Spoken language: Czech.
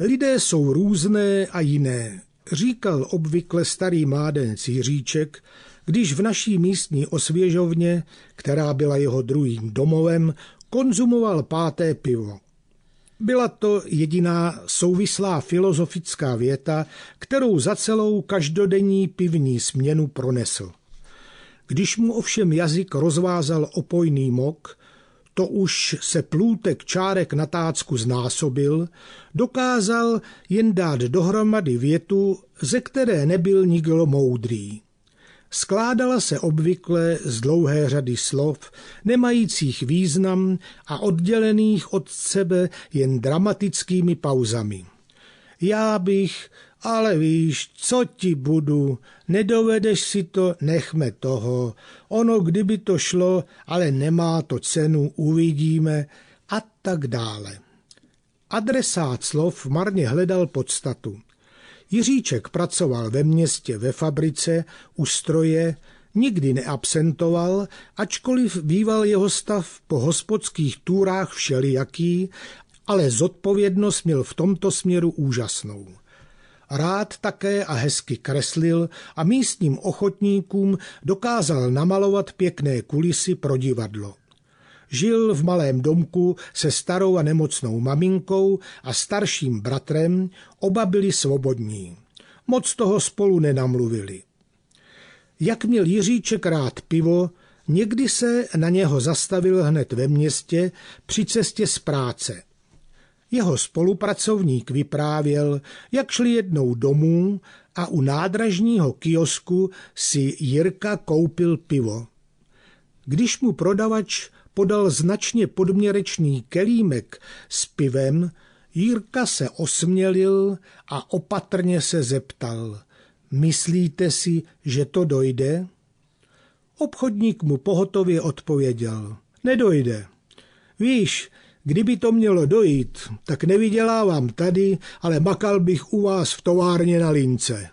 Lidé jsou různé a jiné, říkal obvykle starý mládenc Jiříček, když v naší místní osvěžovně, která byla jeho druhým domovem, konzumoval páté pivo. Byla to jediná souvislá filozofická věta, kterou za celou každodenní pivní směnu pronesl. Když mu ovšem jazyk rozvázal opojný mok, to už se plůtek čárek na tácku znásobil, dokázal jen dát dohromady větu, ze které nebyl nikdo moudrý. Skládala se obvykle z dlouhé řady slov, nemajících význam a oddělených od sebe jen dramatickými pauzami. Já bych, ale víš, co ti budu, nedovedeš si to, nechme toho. Ono, kdyby to šlo, ale nemá to cenu, uvidíme a tak dále. Adresát slov marně hledal podstatu. Jiříček pracoval ve městě ve fabrice, u stroje, nikdy neabsentoval, ačkoliv býval jeho stav po hospodských túrách všelijaký, ale zodpovědnost měl v tomto směru úžasnou. Rád také a hezky kreslil a místním ochotníkům dokázal namalovat pěkné kulisy pro divadlo. Žil v malém domku se starou a nemocnou maminkou a starším bratrem, oba byli svobodní. Moc toho spolu nenamluvili. Jak měl Jiříček rád pivo, někdy se na něho zastavil hned ve městě při cestě z práce. Jeho spolupracovník vyprávěl, jak šli jednou domů a u nádražního kiosku si Jirka koupil pivo. Když mu prodavač podal značně podměrečný kelímek s pivem, Jirka se osmělil a opatrně se zeptal. Myslíte si, že to dojde? Obchodník mu pohotově odpověděl. Nedojde. Víš, kdyby to mělo dojít, tak nevydělávám tady, ale makal bych u vás v továrně na lince.